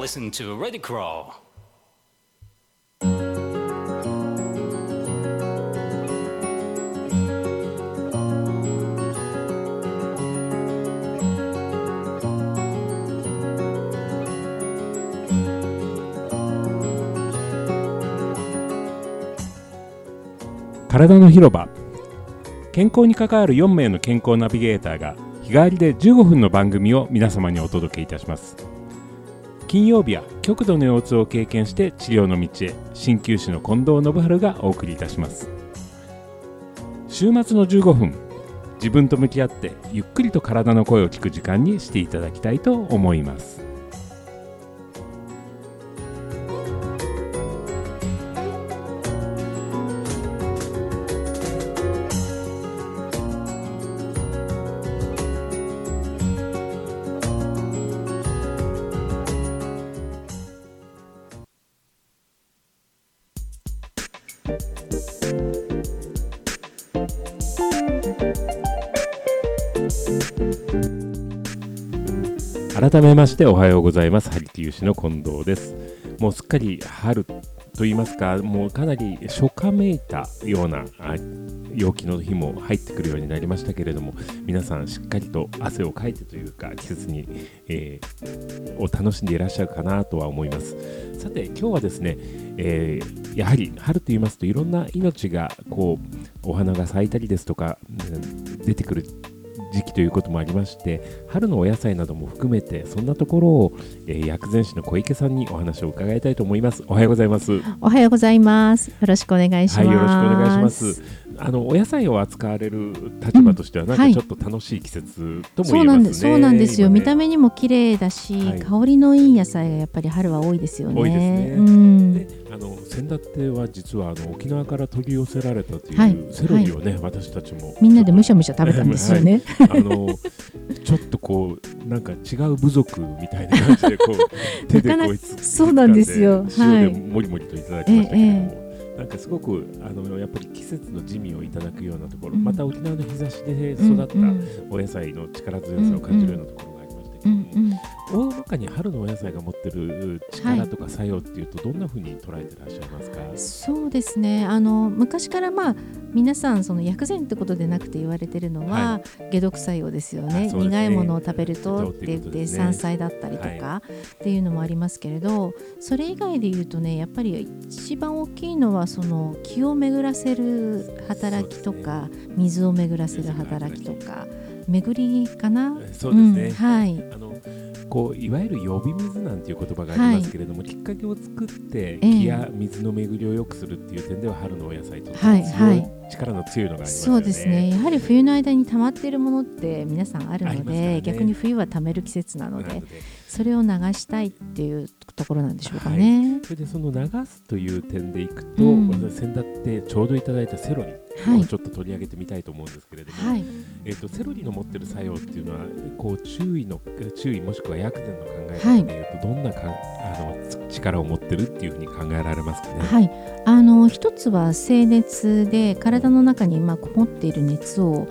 listen to Ready Crawl. 体の広場健康に関わる4名の健康ナビゲーターが日替わりで15分の番組を皆様にお届けいたします金曜日は極度の腰痛を経験して治療の道へ。鍼灸師の近藤信春がお送りいたします。週末の15分自分と向き合ってゆっくりと体の声を聞く時間にしていただきたいと思います。改めましておはようございます。ハリキユシの近藤です。もうすっかり春と言いますかもうかなり初夏めいたような陽気の日も入ってくるようになりましたけれども皆さんしっかりと汗をかいてというか季節に、えー、を楽しんでいらっしゃるかなとは思います。さて今日はですね、えー、やはり春と言いますといろんな命がこうお花が咲いたりですとか、出てくる時期ということもありまして春のお野菜なども含めてそんなところを、えー、薬膳師の小池さんにお話を伺いたいと思います。おはようございます。おはようございます。よろしくお願いします、はい、よろしくお願いします。あのお野菜を扱われる立場としては、なんかちょっと楽しい季節とも言えますね、そうなんです。よ、ね、見た目にも綺麗だし、はい、香りのいい野菜がやっぱり春は多いですよね。多いですね。うん、であの先だっては実はあの沖縄から取り寄せられたというセロリをね、はい、私たちも。みんなでむしゃむしゃ食べたんですよね。あのちょっとこうなんか違う部族みたいな感じでこう 手でこいつそうなんですよ。塩でもりもりといただきましたけれども。ええなんかすごくあのやっぱり季節の地味をいただくようなところ、うん、また沖縄の日差しで育ったお野菜の力強さを感じるようなところがうんうん。大まかに春のお野菜が持ってる力とか作用っていうと、どんなふうに捉えてらっしゃいますか、はい、そうですね。あの昔からまあ皆さんその薬膳ってことでなくて言われてるのは、はい、解毒作用ですよね、ね、苦いものを食べるとって言って、山菜だったりとか、っていうのもありますけれどそれ以外で言うとねやっぱり一番大きいのはその気を巡らせる働きとか、ね、水を巡らせる働きとか巡りかな？そうですね、うん、はい。あのこういわゆる呼び水なんていう言葉がありますけれども、はい、きっかけを作って気や水の巡りを良くするっていう点では春のお野菜とても強い、力の強いのがあります、ね、そうですね。やはり冬の間に溜まっているものって皆さんあるので、ね、逆に冬は溜める季節なのでそれを流したいっていうところなんでしょうかね。はい、それでその流すという点でいくと、うん、私先だってちょうどいただいたセロリをちょっと取り上げてみたいと思うんですけれども、はい、えーと、セロリの持ってる作用っていうのはこう注意の注意もしくは薬膳の考え方でいうと、どんなかあの力を持ってるっていうふうに考えられますかね？はい、あの一つは静熱で体の中にまあこもっている熱を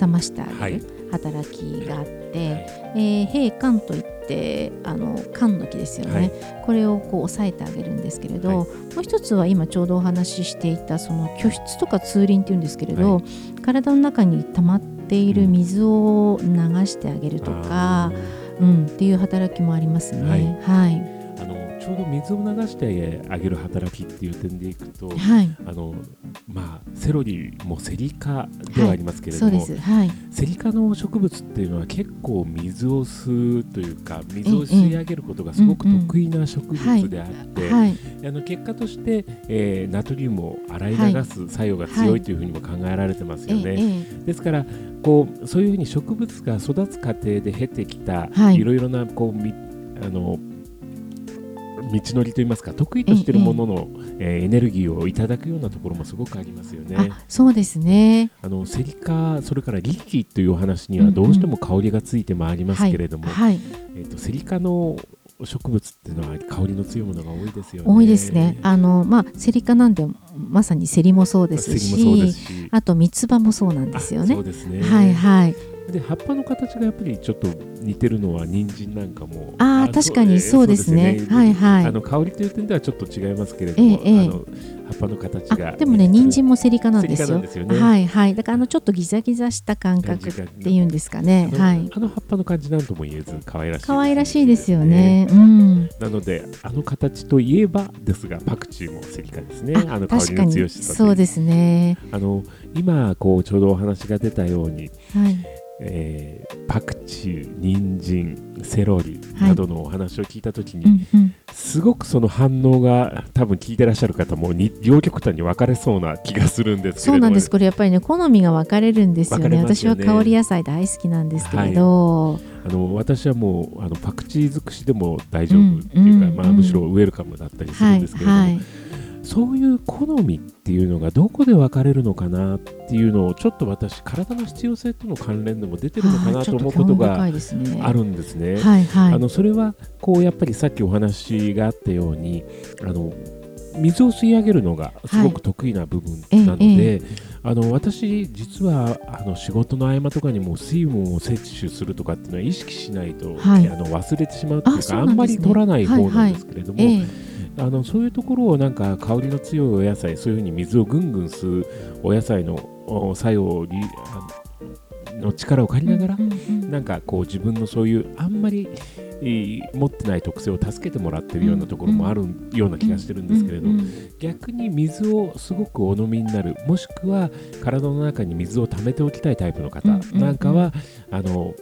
冷ましてあげる働きがあって、はい、えー、閉館といってあの缶の木ですよね、はい、これをこう抑えてあげるんですけれど、はい、もう一つは今ちょうどお話ししていたその居室とか通輪っていうんですけれど、はい、体の中に溜まっている水を流してあげるとか、うん、っていう働きもありますね。はいちょうど水を流してあげる働きっていう点でいくと、はい、あのまあ、セロリもセリ科ではありますけれども、はい。はい、セリ科の植物っていうのは結構水を吸うというか水を吸い上げることがすごく得意な植物であって、あの結果として、えー、ナトリウムを洗い流す作用が強いというふうにも考えられてますよね。ですからこうそういうふうに植物が育つ過程で経てきた、い。ろいろなこうあの道のりといいますか得意としているものの、ええエネルギーをいただくようなところもすごくありますよね。そうですねあのセリカそれからリキというお話にはどうしても香りがついてまいりますけれども、えーと、セリカの植物っていうのは香りの強いものが多いですよね。多いですね。あのまあセリ科なんでまさにセリもそうですし、あと三つ葉もそうなんですよね。そうですね。はいはい。で葉っぱの形がやっぱりちょっと似てるのは人参なんかも。ああ確かにそうですね。そうですはいはい。あの香りという点ではちょっと違いますけれども、ええええ。あの葉っぱの形がでもね人参もセリ科なんですよ。ですよね。はいはい。だからあのちょっとギザギザした感覚っていうんですかね。あのはい。あの葉っぱの感じなんとも言えず可愛らしい可愛らしいですよね。うん。なのであの形といえばですがパクチーもセリ科ですね。ああの香りの強しさそうですね。あの今こうちょうどお話が出たように、はいえーパクチー人参セロリはいなどのお話を聞いたときに、うんうん。すごくその反応が多分聞いてらっしゃる方もに両極端に分かれそうな気がするんですけれども。そうなんです。これやっぱりね好みが分かれるんですよね。ね。私は香り野菜大好きなんですけれど、あの私はもうあのパクチー尽くしでも大丈夫っていうか、まあ、うんうんむしろウェルカムだったりするはいんですけれども、はいそういう好みっていうのがどこで分かれるのかなっていうのをちょっと私体の必要性との関連でも出てるのかなと思うことがあるんですね。はいはいあのそれはこうやっぱりさっきお話があったようにあの水を吸い上げるのがすごく得意な部分なので、えあの私実はあの仕事の合間とかにも水分を摂取するとかっていうのは意識しないと、はい。あの忘れてしまうっていうあかあんまり取らない方なんですけれども、ええあのそういうところをなんか香りの強いお野菜そういうふうに水をぐんぐん吸うお野菜のお作用にあの力を借りながら、なんかこう自分のそういうあんまり、えー持ってない特性を助けてもらってるようなところもあるような気がしてるんですけれど、逆に水をすごくお飲みになるもしくは体の中に水を溜めておきたいタイプの方なんかは、あの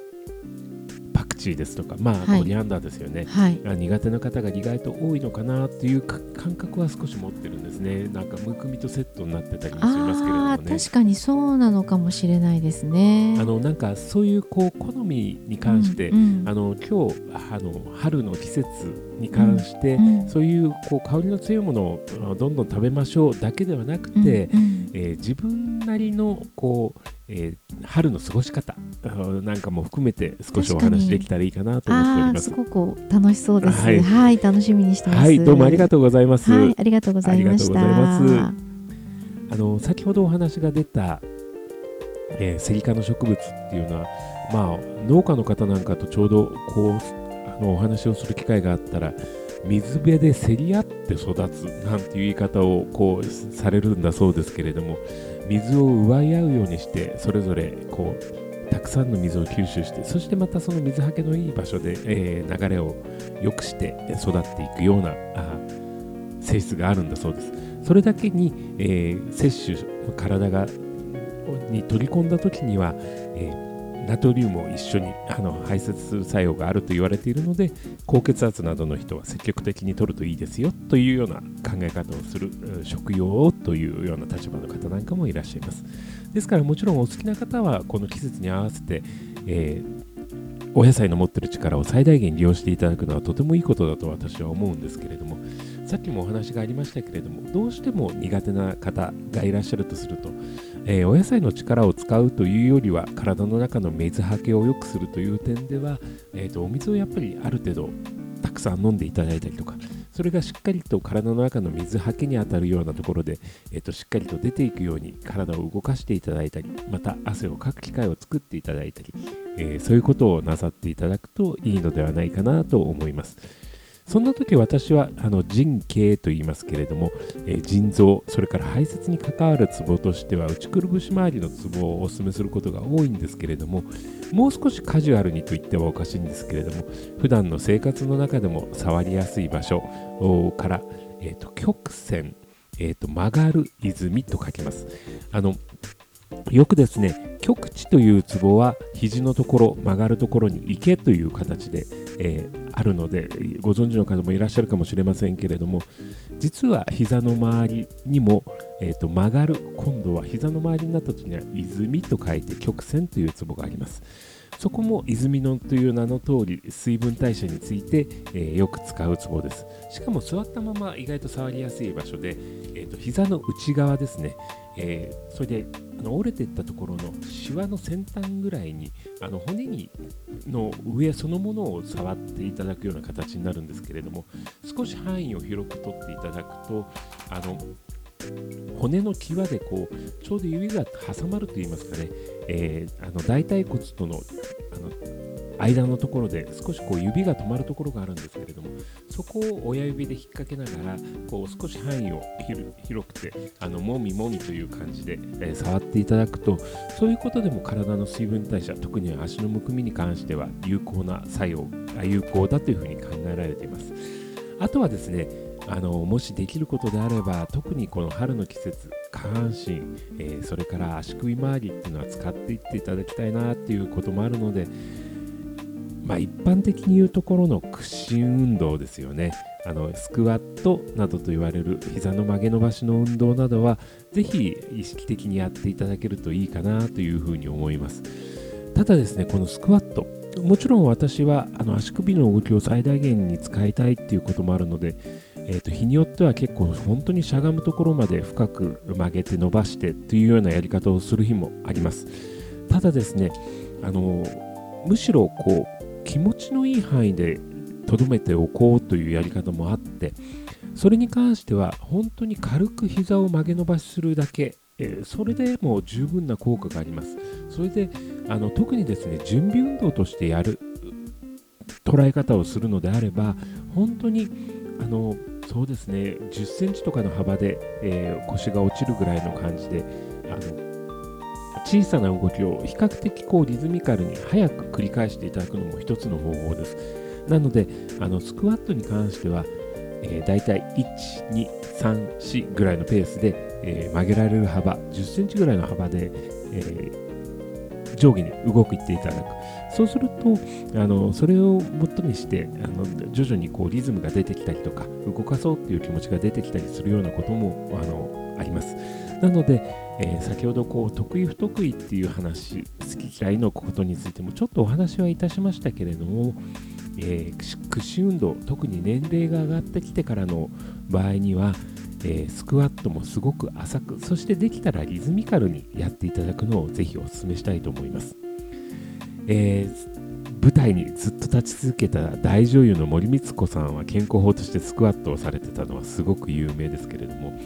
チーですとかまあ、はい。コリアンダーですよね。はい。あ苦手な方が意外と多いのかなっていうか感覚は少し持ってるんですね。なんかむくみとセットになってたりもしますけれどもね。確かにそうなのかもしれないですね。あのなんかそういうこう好みに関して、うんうん。あの今日あの春の季節に関して、うんそういうこう香りの強いものをあどんどん食べましょうだけではなくて、うんうん。えー自分なりのこう、えー春の過ごし方あなんかも含めて少しお話できたらいいかなと思っておりますす。ごく楽しそうですははいい、楽しみにしてますはい、どうもありがとうございます。はいありがとうございましたあの先ほどお話が出た、えーセリ科の植物っていうのは、まあ、農家の方なんかとちょうどこうあのお話をする機会があったら水辺で競り合って育つなんていう言い方をこうされるんだそうですけれども水を奪い合うようにしてそれぞれこうたくさんの水を吸収してそしてまたその水はけのいい場所で、えー流れを良くして育っていくようなあ性質があるんだそうです。それだけに、えー摂取体がに取り込んだ時には、えーナトリウムを一緒にあの排泄する作用があると言われているので高血圧などの人は積極的に取るといいですよというような考え方をする食用というような立場の方なんかもいらっしゃいますですからもちろんお好きな方はこの季節に合わせて、えーお野菜の持ってる力を最大限利用していただくのはとてもいいことだと私は思うんですけれどもさっきもお話がありましたけれどもどうしても苦手な方がいらっしゃるとすると、えーお野菜の力を使うというよりは体の中の水はけを良くするという点では、えーとお水をやっぱりある程度たくさん飲んでいただいたりとかそれがしっかりと体の中の水はけに当たるようなところで、えーとしっかりと出ていくように体を動かしていただいたりまた汗をかく機会を作っていただいたり、えーそういうことをなさっていただくといいのではないかなと思います。そんな時私はあの腎経と言いますけれども、えー腎臓それから排泄に関わるツボとしては内くるぶし周りのツボをお勧めすることが多いんですけれどももう少しカジュアルにと言ってはおかしいんですけれども普段の生活の中でも触りやすい場所から、えー、と曲線、えー、と曲がる泉と書きます。あのよくですね極地というツボは肘のところ曲がるところに行けという形で、えーあるのでご存知の方もいらっしゃるかもしれませんけれども実は膝の周りにも、えーと曲がる今度は膝の周りになった時には泉と書いて曲線というツボがあります。そこも泉のという名の通り水分代謝について、えーよく使うツボです。しかも座ったまま意外と触りやすい場所で、えー、と膝の内側ですね、えーそれであの折れていったところのシワの先端ぐらいにあの骨にの上そのものを触っていただくような形になるんですけれども少し範囲を広く取っていただくとあの骨の際でこうちょうど指が挟まるといいますかね、えー、あの大腿骨とのあの間のところで少しこう指が止まるところがあるんですけれどもそこを親指で引っ掛けながらこう少し範囲を広くてあのもみもみという感じで、えー、触っていただくとそういうことでも体の水分代謝特に足のむくみに関しては有効な作用有効だというふうに考えられています。あとはですねあのもしできることであれば特にこの春の季節下半身、えー、それから足首周りっていうのは使っていっていただきたいなっていうこともあるのでまあ、一般的に言うところの屈伸運動ですよね。あのスクワットなどと言われる膝の曲げ伸ばしの運動などはぜひ意識的にやっていただけるといいかなというふうに思います。ただですねこのスクワットもちろん私はあの足首の動きを最大限に使いたいっていうこともあるので、えー、と日によっては結構本当にしゃがむところまで深く曲げて伸ばしてというようなやり方をする日もあります。ただですねあのむしろこう気持ちのいい範囲でとどめておこうというやり方もあってそれに関しては本当に軽く膝を曲げ伸ばしするだけ、え、それでも十分な効果があります。それであの特にですね準備運動としてやる捉え方をするのであれば本当にあのそうですね10センチとかの幅で、えー、腰が落ちるぐらいの感じであの小さな動きを比較的こうリズミカルに早く繰り返していただくのも一つの方法です。なので、あのスクワットに関しては、えー、大体1、2、3、4ぐらいのペースで、えー、曲げられる幅、10センチぐらいの幅で、えー、上下に動くっていただく。そうすると、あのそれをもとにしてあの徐々にこうリズムが出てきたりとか、動かそうっていう気持ちが出てきたりするようなこともあのあります。なので、えー、先ほどこう得意不得意っていう話好き嫌いのことについてもちょっとお話はいたしましたけれども、えー、屈伸運動特に年齢が上がってきてからの場合には、えー、スクワットもすごく浅くそしてできたらリズミカルにやっていただくのをぜひお勧めしたいと思います、えー、舞台にずっと立ち続けた大女優の森光子さんは健康法としてスクワットをされてたのはすごく有名ですけれども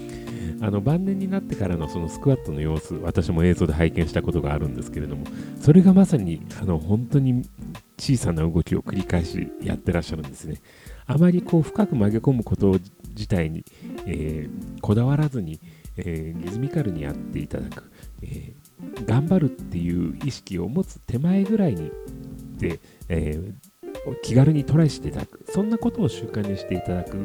あの晩年になってからのそのスクワットの様子私も映像で拝見したことがあるんですけれどもそれがまさにあの本当に小さな動きを繰り返しやってらっしゃるんですね。あまりこう深く曲げ込むこと自体に、えー、こだわらずに、えー、リズミカルにやっていただく、えー、頑張るっていう意識を持つ手前ぐらいにで、え気軽にトライしていただくそんなことを習慣にしていただく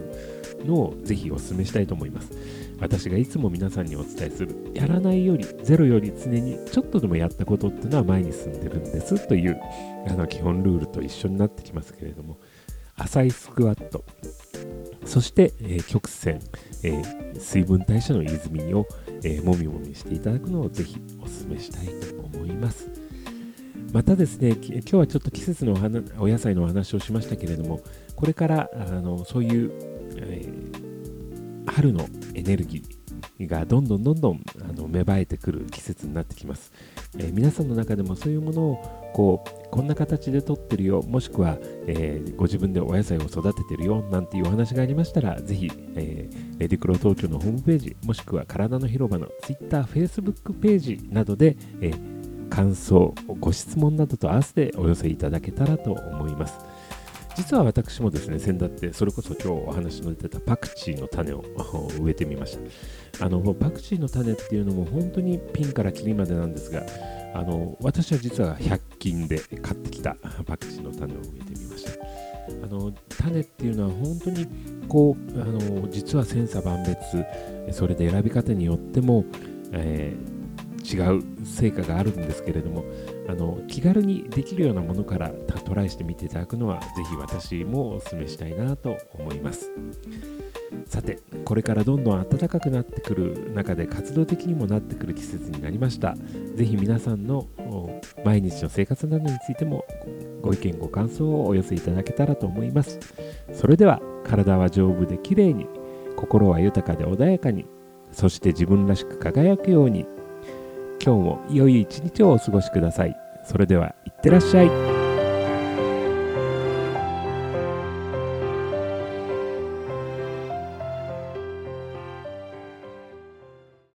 のをぜひお勧めしたいと思います。私がいつも皆さんにお伝えするやらないよりゼロより常にちょっとでもやったことっていうのは前に進んでるんですというあの基本ルールと一緒になってきますけれども浅いスクワットそして、えー、曲線、えー、水分代謝の泉を、えー、もみもみしていただくのをぜひお勧めしたいと思います。またですね今日はちょっと季節のお花お野菜のお話をしましたけれどもこれからあのそういう、えー、春のエネルギーがどんどんどんどんあの芽生えてくる季節になってきます、えー、皆さんの中でもそういうものをこうこんな形で撮ってるよもしくは、えー、ご自分でお野菜を育ててるよなんていうお話がありましたらぜひ、えー、レディクロ東京のホームページもしくは体の広場の Twitter、Facebook ページなどで、え、感想ご質問などと合わせてお寄せいただけたらと思います。実は私もですね、先だってそれこそ今日お話の出てたパクチーの種を 植えてみました。あのパクチーの種っていうのも本当にピンからキリまでなんですが、あの私は実は100均で買ってきたパクチーの種を植えてみました。あの種っていうのは本当にこうあの実は千差万別それで選び方によっても、えー違う成果があるんですけれどもあの気軽にできるようなものからトライしてみていただくのはぜひ私もお勧めしたいなと思います。さてこれからどんどん暖かくなってくる中で活動的にもなってくる季節になりました。ぜひ皆さんの毎日の生活などについてもご意見ご感想をお寄せいただけたらと思います。それでは体は丈夫できれいに心は豊かで穏やかにそして自分らしく輝くように。今日も良い一日をお過ごしください。それでは、いってらっしゃい。